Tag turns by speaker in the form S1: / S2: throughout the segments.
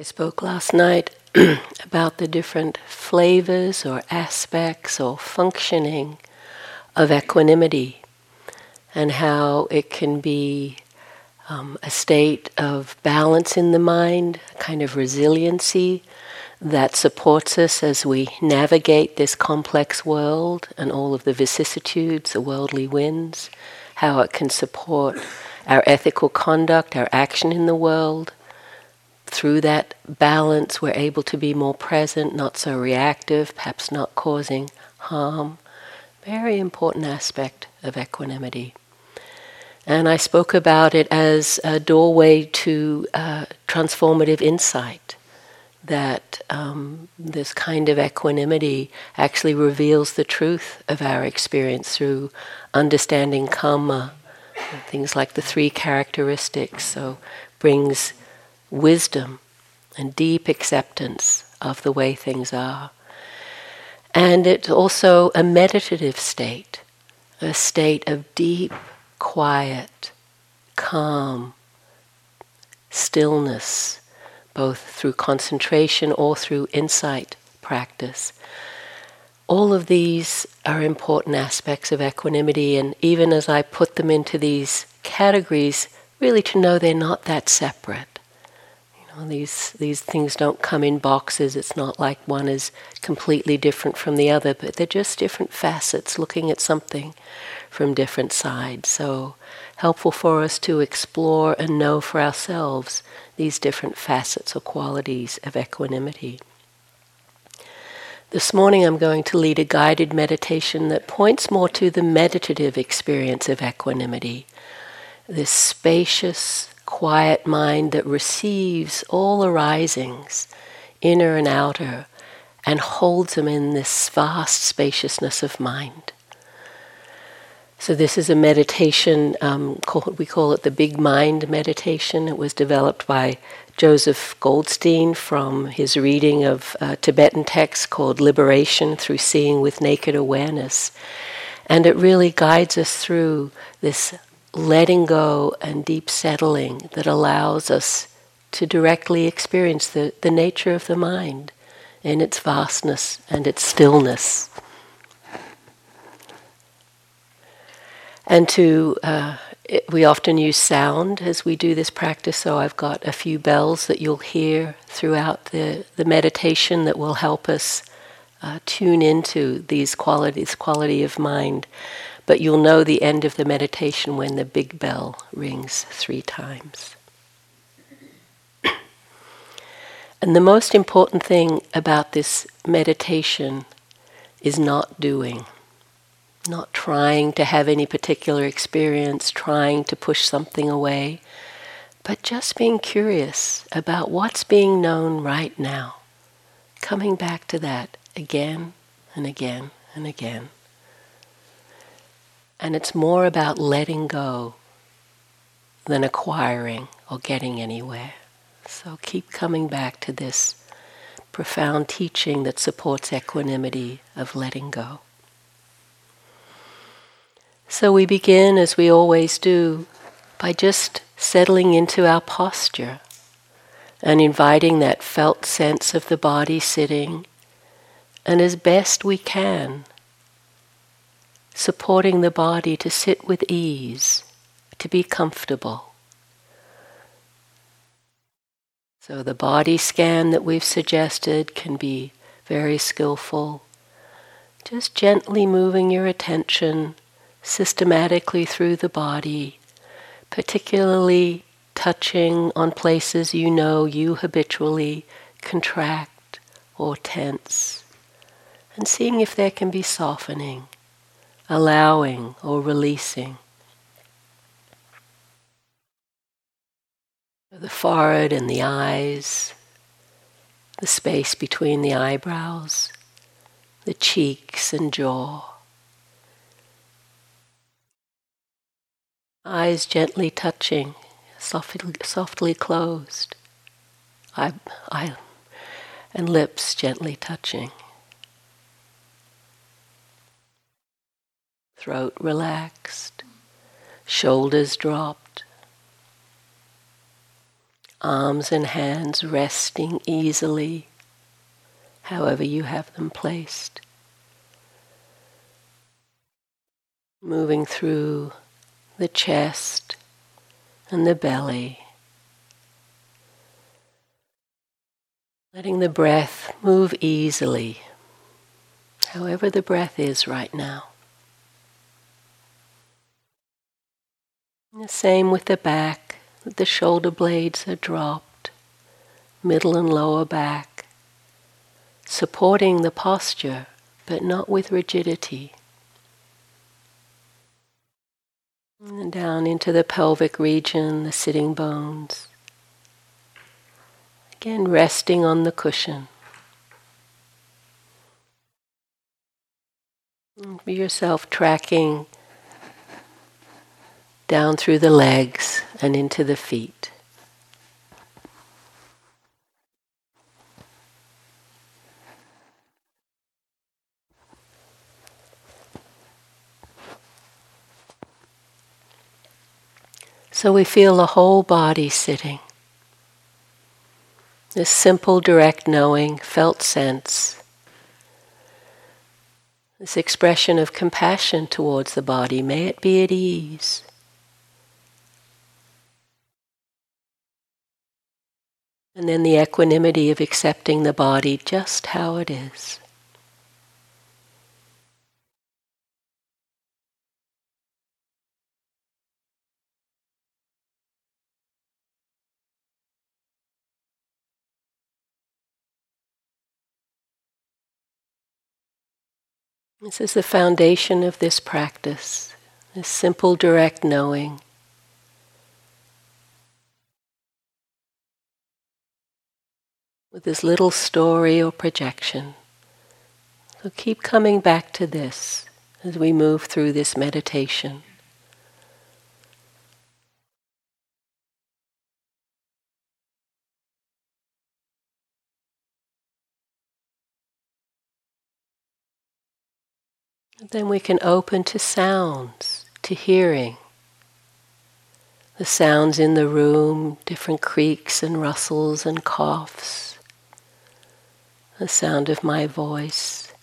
S1: I spoke last night about the different flavors or aspects or functioning of equanimity and how it can be um, a state of balance in the mind, a kind of resiliency that supports us as we navigate this complex world and all of the vicissitudes, the worldly winds, how it can support our ethical conduct, our action in the world through that balance, we're able to be more present, not so reactive, perhaps not causing harm. Very important aspect of equanimity. And I spoke about it as a doorway to uh, transformative insight. That um, this kind of equanimity actually reveals the truth of our experience through understanding karma, things like the three characteristics. So brings wisdom and deep acceptance of the way things are. And it's also a meditative state, a state of deep, quiet, calm, stillness, both through concentration or through insight practice. All of these are important aspects of equanimity, and even as I put them into these categories, really to know they're not that separate know, these these things don't come in boxes. It's not like one is completely different from the other, but they're just different facets looking at something from different sides. So helpful for us to explore and know for ourselves these different facets or qualities of equanimity. This morning I'm going to lead a guided meditation that points more to the meditative experience of equanimity, this spacious, quiet mind that receives all arisings, inner and outer, and holds them in this vast spaciousness of mind. So, this is a meditation, um, called, we call it the Big Mind meditation. It was developed by Joseph Goldstein from his reading of a Tibetan text called Liberation Through Seeing with Naked Awareness. And it really guides us through this letting go and deep settling that allows us to directly experience the, the nature of the mind in its vastness and its stillness. And to, uh, it, we often use sound as we do this practice, so I've got a few bells that you'll hear throughout the, the meditation that will help us uh, tune into these qualities, quality of mind. But you'll know the end of the meditation when the big bell rings three times. and the most important thing about this meditation is not doing, not trying to have any particular experience, trying to push something away, but just being curious about what's being known right now. Coming back to that again and again and again. And it's more about letting go than acquiring or getting anywhere. So keep coming back to this profound teaching that supports equanimity of letting go. So we begin, as we always do, by just settling into our posture and inviting that felt sense of the body sitting, and as best we can, supporting the body to sit with ease, to be comfortable. So the body scan that we've suggested can be very skillful. Just gently moving your attention systematically through the body, particularly touching on places you know you habitually contract or tense, and seeing if there can be softening allowing or releasing. The forehead and the eyes, the space between the eyebrows, the cheeks and jaw. Eyes gently touching, softly, softly closed. And lips gently touching. Throat relaxed, shoulders dropped, arms and hands resting easily, however you have them placed. Moving through the chest and the belly. Letting the breath move easily, however the breath is right now. The same with the back, the shoulder blades are dropped, middle and lower back, supporting the posture, but not with rigidity. And down into the pelvic region, the sitting bones. Again, resting on the cushion. Be yourself tracking down through the legs and into the feet. So we feel the whole body sitting. This simple, direct knowing, felt sense. This expression of compassion towards the body, may it be at ease. And then the equanimity of accepting the body just how it is. This is the foundation of this practice, this simple, direct knowing. With this little story or projection. So keep coming back to this as we move through this meditation. then we can open to sounds, to hearing. The sounds in the room, different creaks and rustles and coughs the sound of my voice,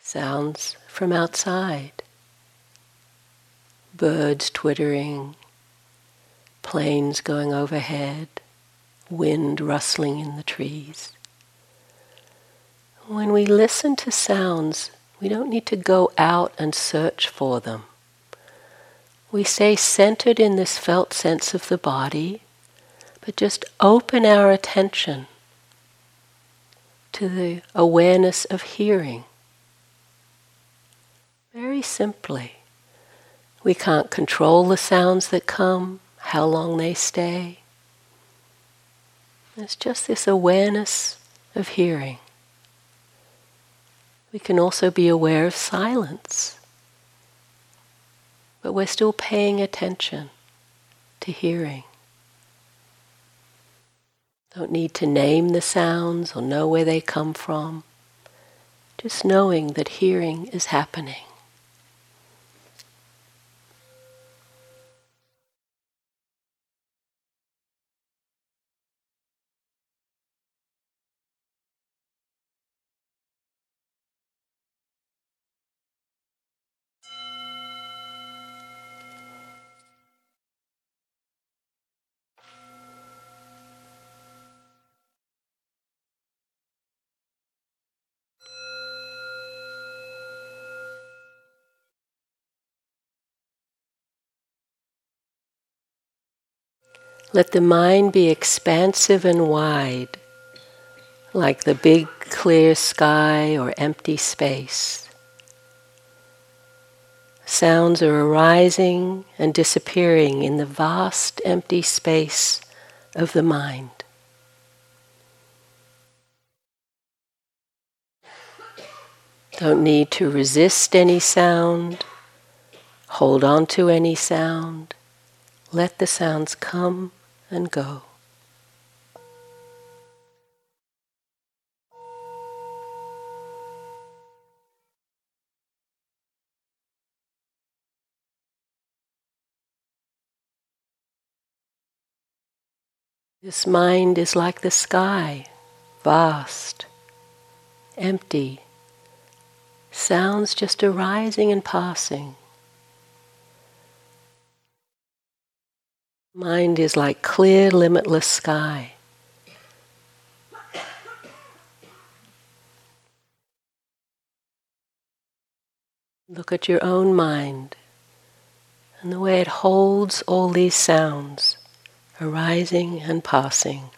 S1: sounds from outside, birds twittering, planes going overhead, wind rustling in the trees. When we listen to sounds, we don't need to go out and search for them. We stay centered in this felt sense of the body, but just open our attention to the awareness of hearing. Very simply. We can't control the sounds that come, how long they stay. It's just this awareness of hearing. We can also be aware of silence, but we're still paying attention to hearing. Don't need to name the sounds or know where they come from. Just knowing that hearing is happening. Let the mind be expansive and wide, like the big clear sky or empty space. Sounds are arising and disappearing in the vast empty space of the mind. Don't need to resist any sound, hold on to any sound. Let the sounds come and go. This mind is like the sky, vast, empty, sounds just arising and passing. Mind is like clear, limitless sky. Look at your own mind and the way it holds all these sounds arising and passing.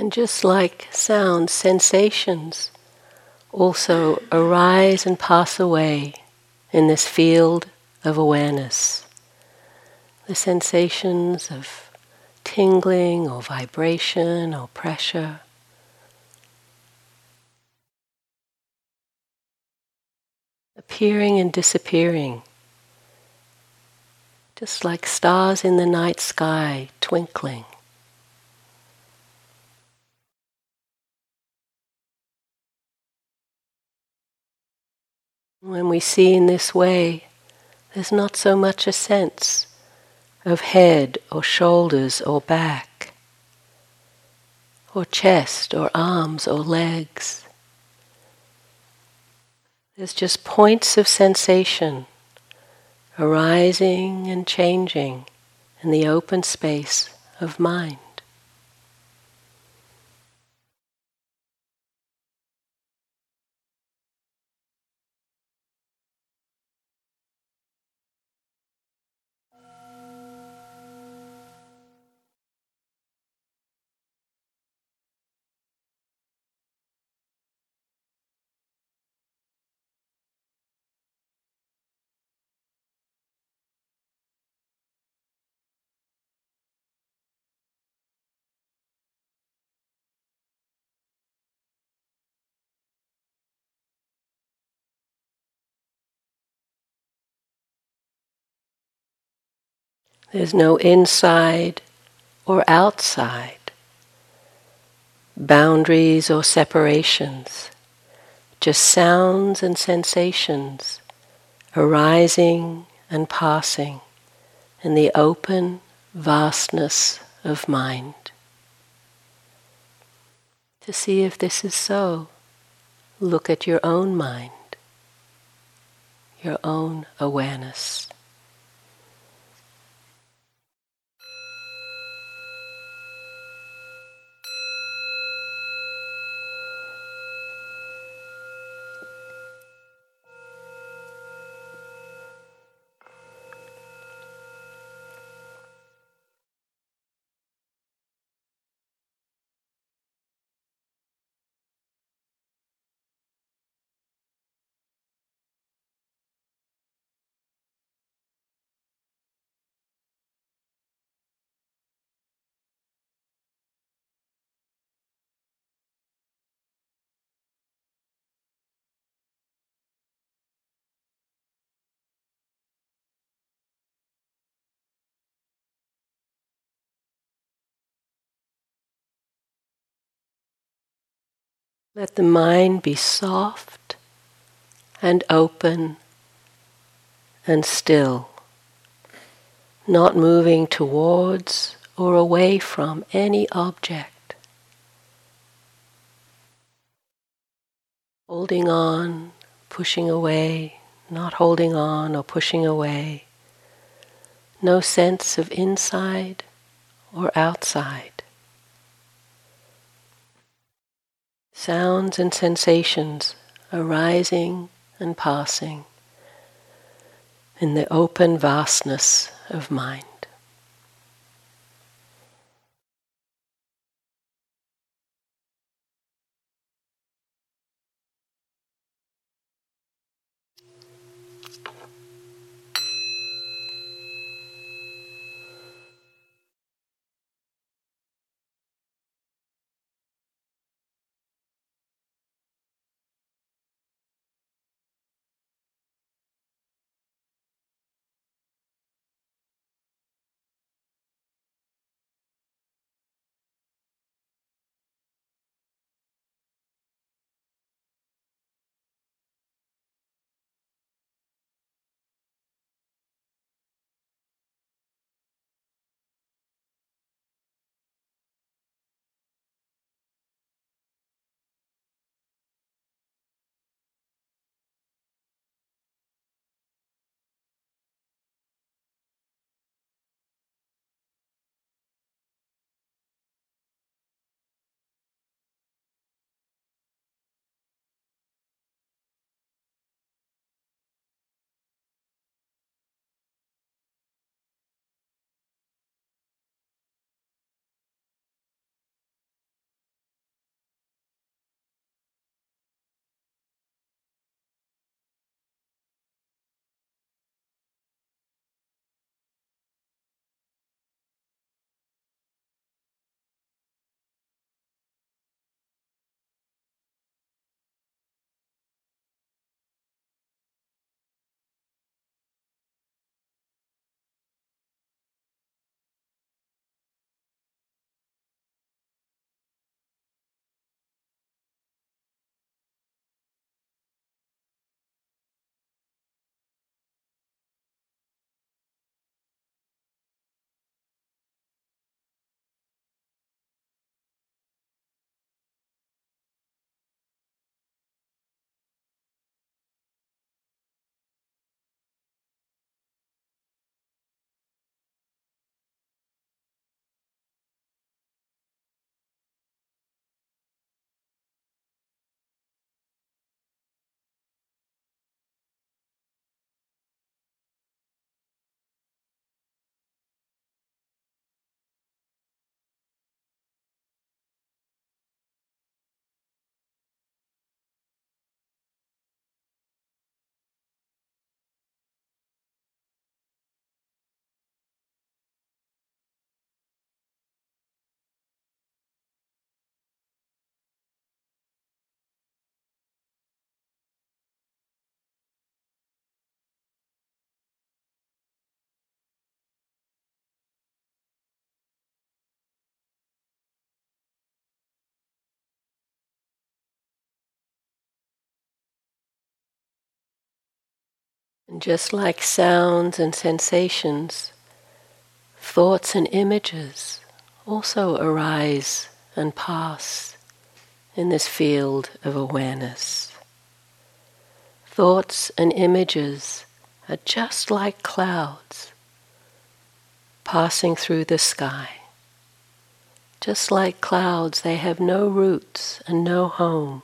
S1: And just like sound, sensations also arise and pass away in this field of awareness. The sensations of tingling or vibration or pressure. Appearing and disappearing, just like stars in the night sky twinkling. When we see in this way, there's not so much a sense of head or shoulders or back, or chest or arms or legs. There's just points of sensation arising and changing in the open space of mind. There's no inside or outside, boundaries or separations, just sounds and sensations arising and passing in the open vastness of mind. To see if this is so, look at your own mind, your own awareness. Let the mind be soft and open and still, not moving towards or away from any object. Holding on, pushing away, not holding on or pushing away. No sense of inside or outside. Sounds and sensations arising and passing in the open vastness of mind. And just like sounds and sensations, thoughts and images also arise and pass in this field of awareness. Thoughts and images are just like clouds passing through the sky. Just like clouds, they have no roots and no home,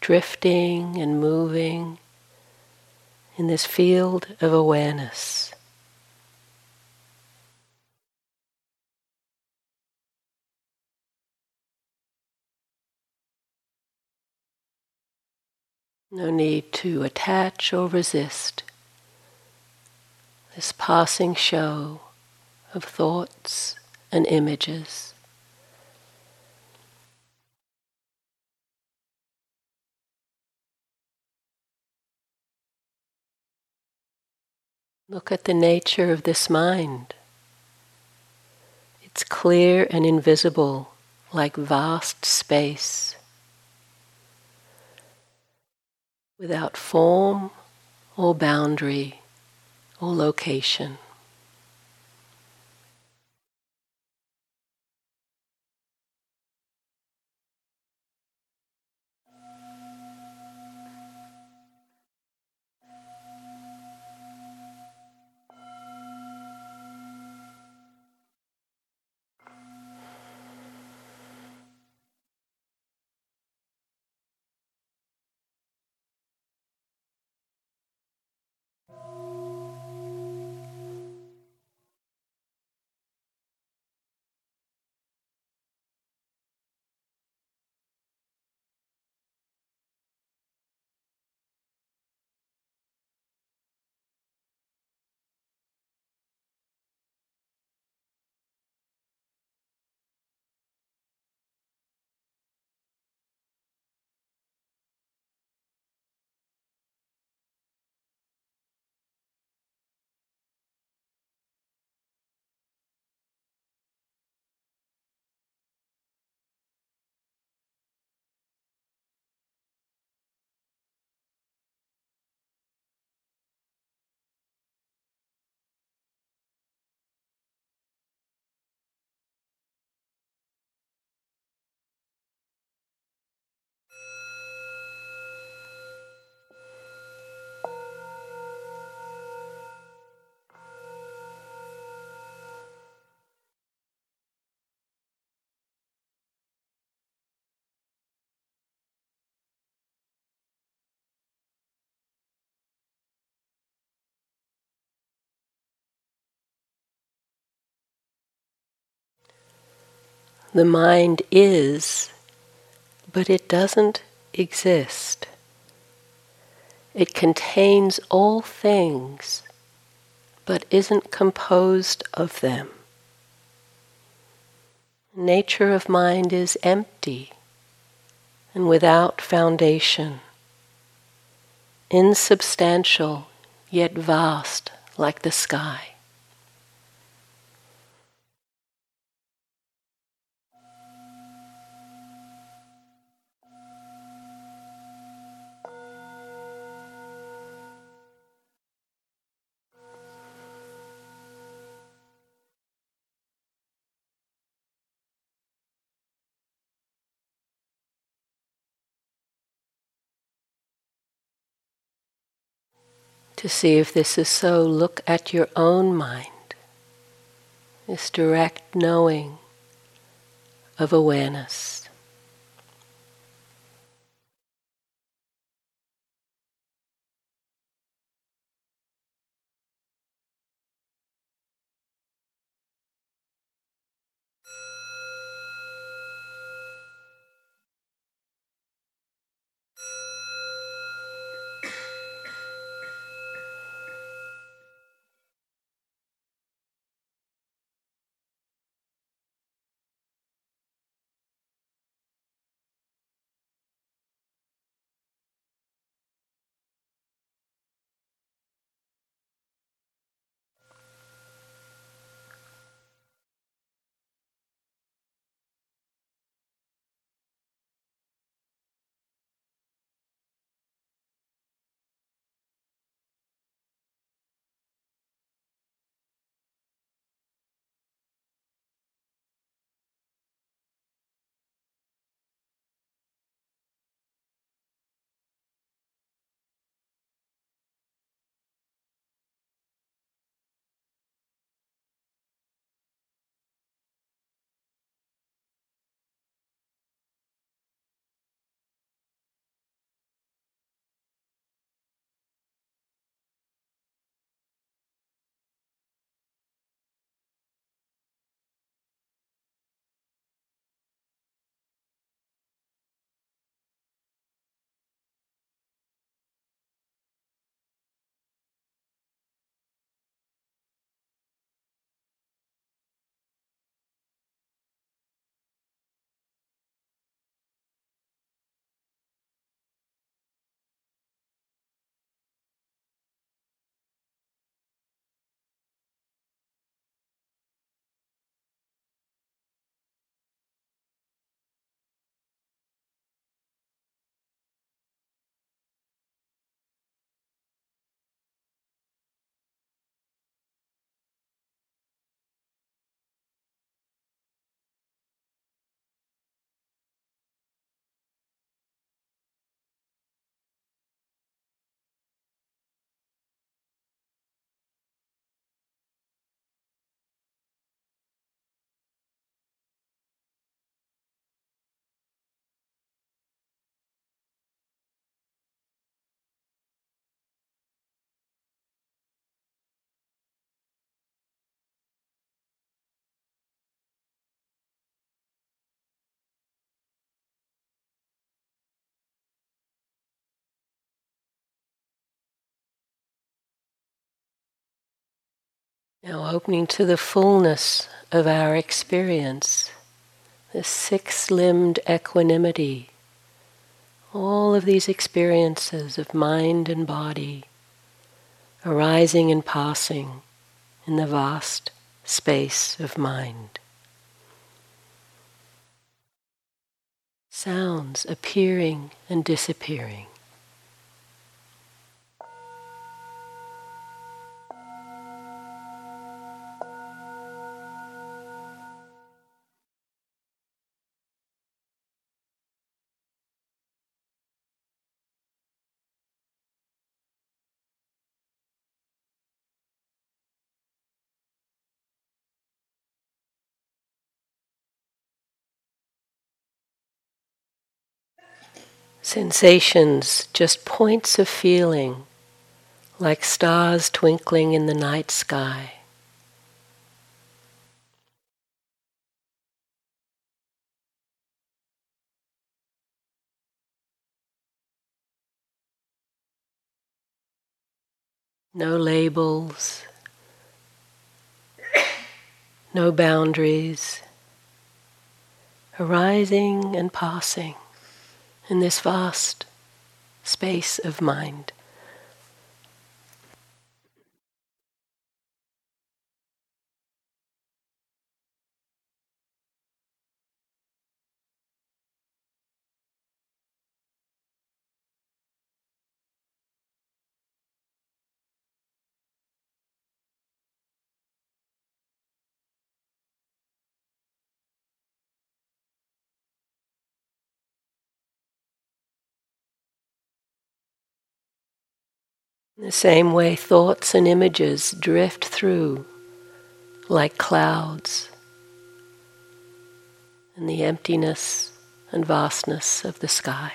S1: drifting and moving in this field of awareness. No need to attach or resist this passing show of thoughts and images. Look at the nature of this mind. It's clear and invisible, like vast space, without form or boundary or location. The mind is, but it doesn't exist. It contains all things, but isn't composed of them. Nature of mind is empty and without foundation, insubstantial yet vast like the sky. To see if this is so, look at your own mind, this direct knowing of awareness. Now, opening to the fullness of our experience, the six limbed equanimity, all of these experiences of mind and body arising and passing in the vast space of mind. Sounds appearing and disappearing. Sensations, just points of feeling, like stars twinkling in the night sky. No labels, no boundaries, arising and passing in this vast space of mind. The same way, thoughts and images drift through like clouds in the emptiness and vastness of the sky.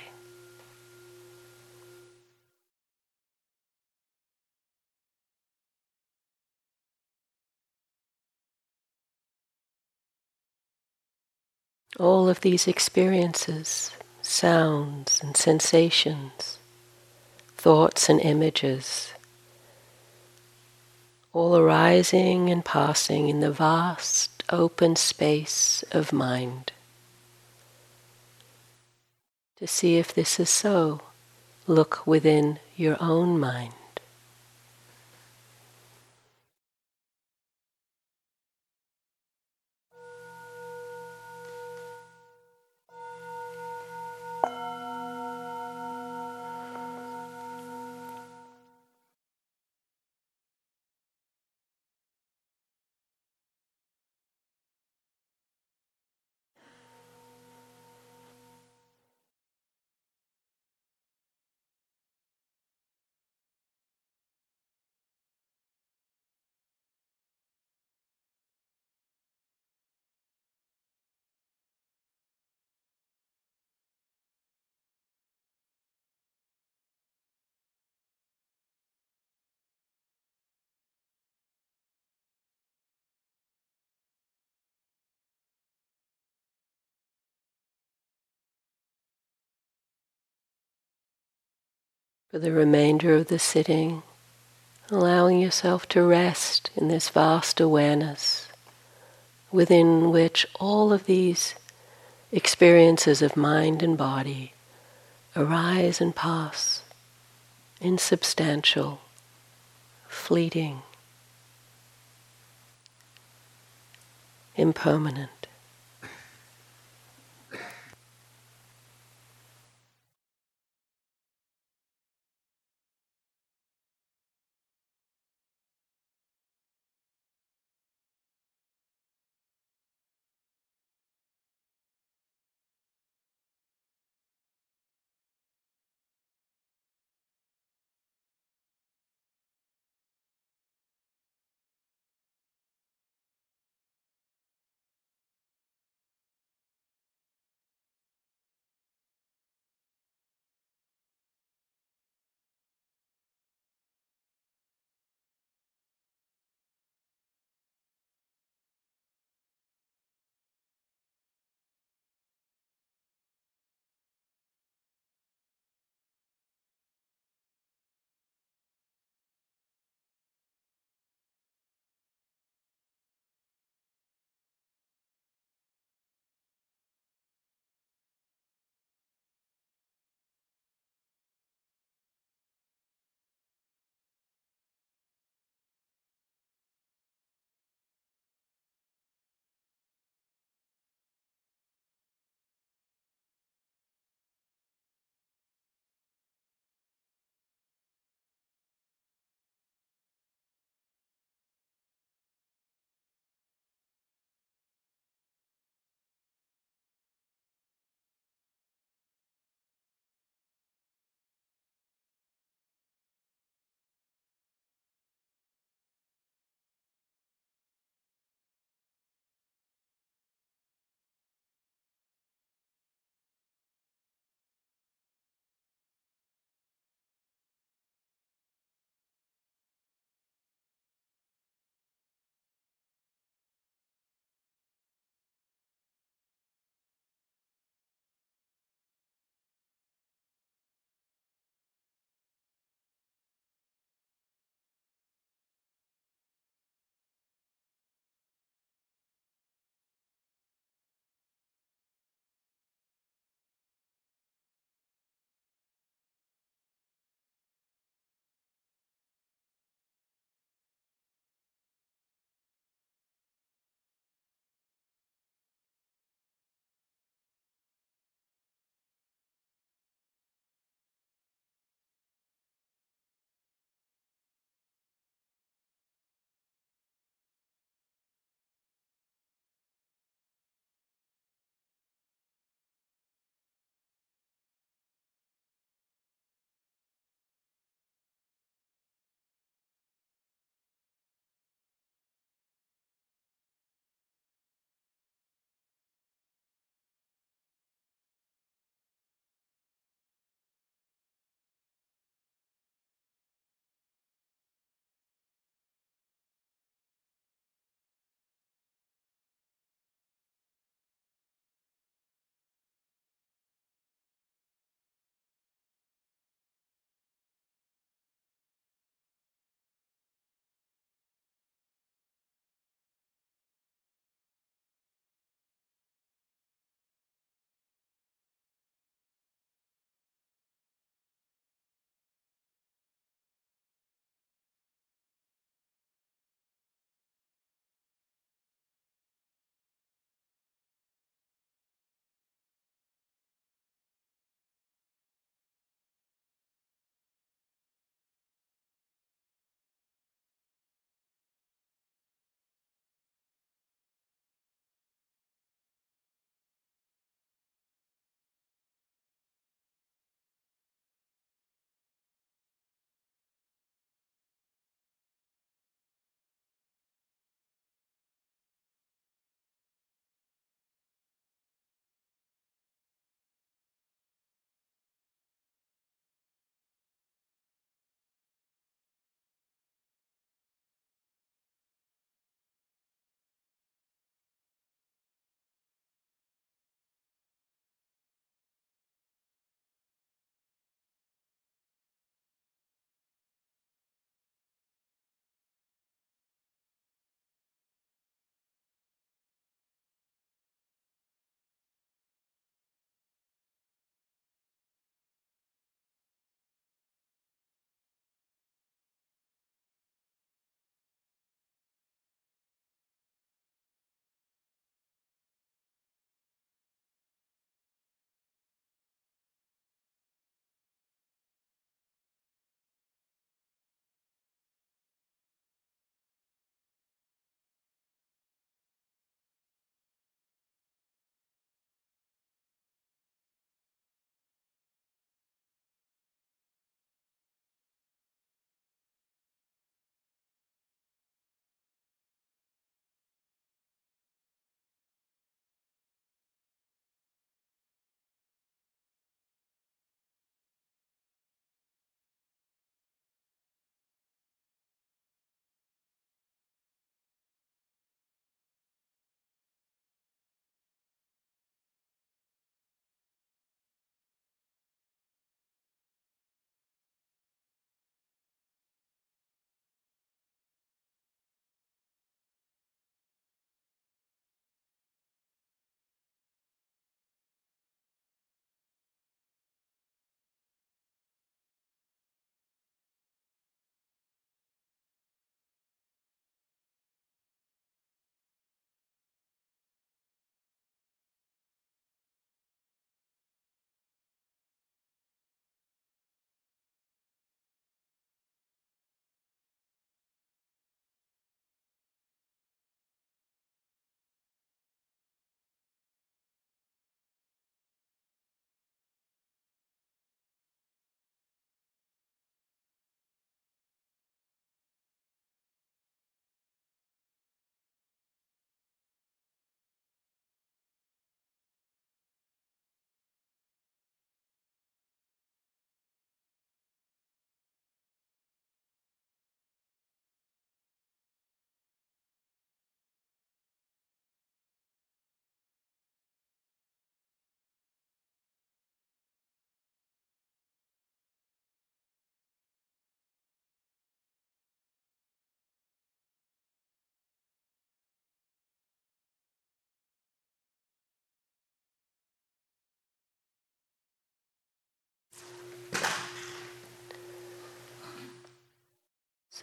S1: All of these experiences, sounds and sensations thoughts and images, all arising and passing in the vast open space of mind. To see if this is so, look within your own mind. For the remainder of the sitting, allowing yourself to rest in this vast awareness within which all of these experiences of mind and body arise and pass, insubstantial, fleeting, impermanent.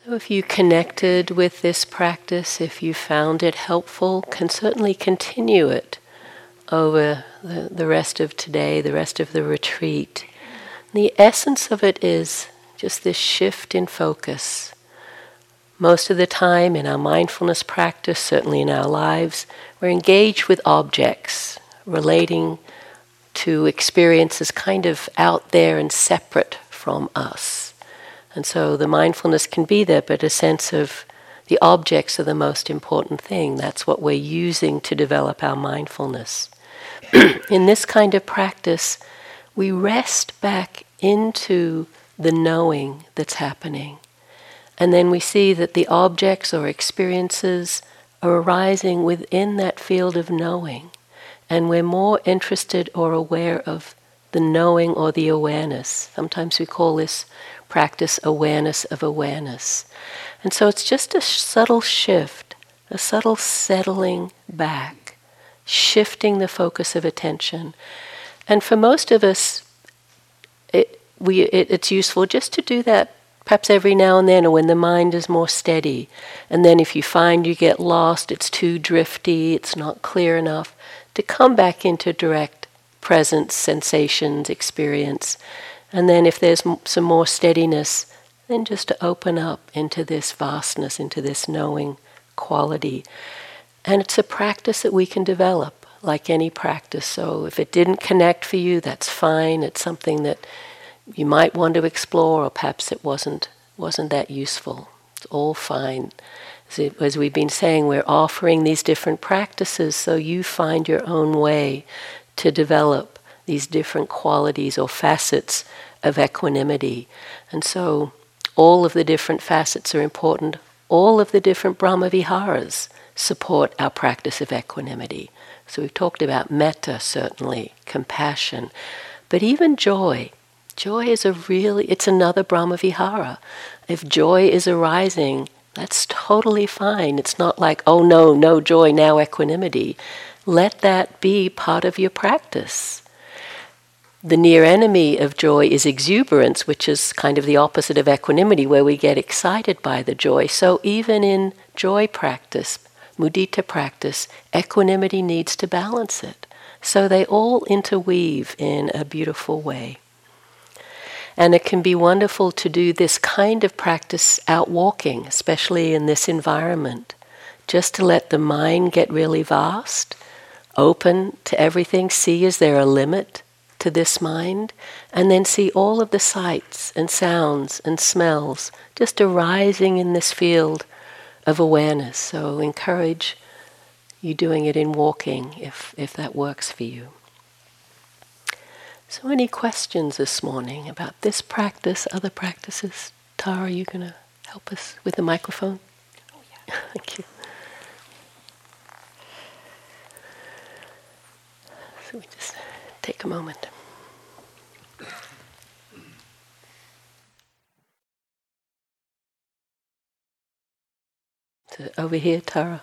S1: So, if you connected with this practice, if you found it helpful, can certainly continue it over the, the rest of today, the rest of the retreat. The essence of it is just this shift in focus. Most of the time in our mindfulness practice, certainly in our lives, we're engaged with objects relating to experiences kind of out there and separate from us. And so the mindfulness can be there, but a sense of the objects are the most important thing. That's what we're using to develop our mindfulness. In this kind of practice, we rest back into the knowing that's happening. And then we see that the objects or experiences are arising within that field of knowing. And we're more interested or aware of the knowing or the awareness. Sometimes we call this practice awareness of awareness. And so it's just a subtle shift, a subtle settling back, shifting the focus of attention. And for most of us, it, we, it, it's useful just to do that perhaps every now and then or when the mind is more steady. And then if you find you get lost, it's too drifty, it's not clear enough, to come back into direct presence, sensations, experience, and then if there's some more steadiness, then just to open up into this vastness, into this knowing quality. And it's a practice that we can develop like any practice. So if it didn't connect for you, that's fine. It's something that you might want to explore, or perhaps it wasn't wasn't that useful. It's all fine. As, we've been saying, we're offering these different practices so you find your own way to develop these different qualities or facets of equanimity. And so all of the different facets are important. All of the different Brahmaviharas support our practice of equanimity. So we've talked about metta, certainly, compassion, but even joy. Joy is a really, it's another Brahmavihara. If joy is arising, that's totally fine. It's not like, oh no, no joy, now equanimity. Let that be part of your practice. The near enemy of joy is exuberance, which is kind of the opposite of equanimity, where we get excited by the joy. So even in joy practice, mudita practice, equanimity needs to balance it. So they all interweave in a beautiful way. And it can be wonderful to do this kind of practice out walking, especially in this environment, just to let the mind get really vast, open to everything, see is there a limit to this mind, and then see all of the sights and sounds and smells just arising in this field of awareness. So encourage you doing it in walking if, if that works for you. So, any questions this morning about this practice, other practices? Tara, are you going to help us with the microphone? Oh, yeah. Thank you. So, we just take a moment. To over here, Tara.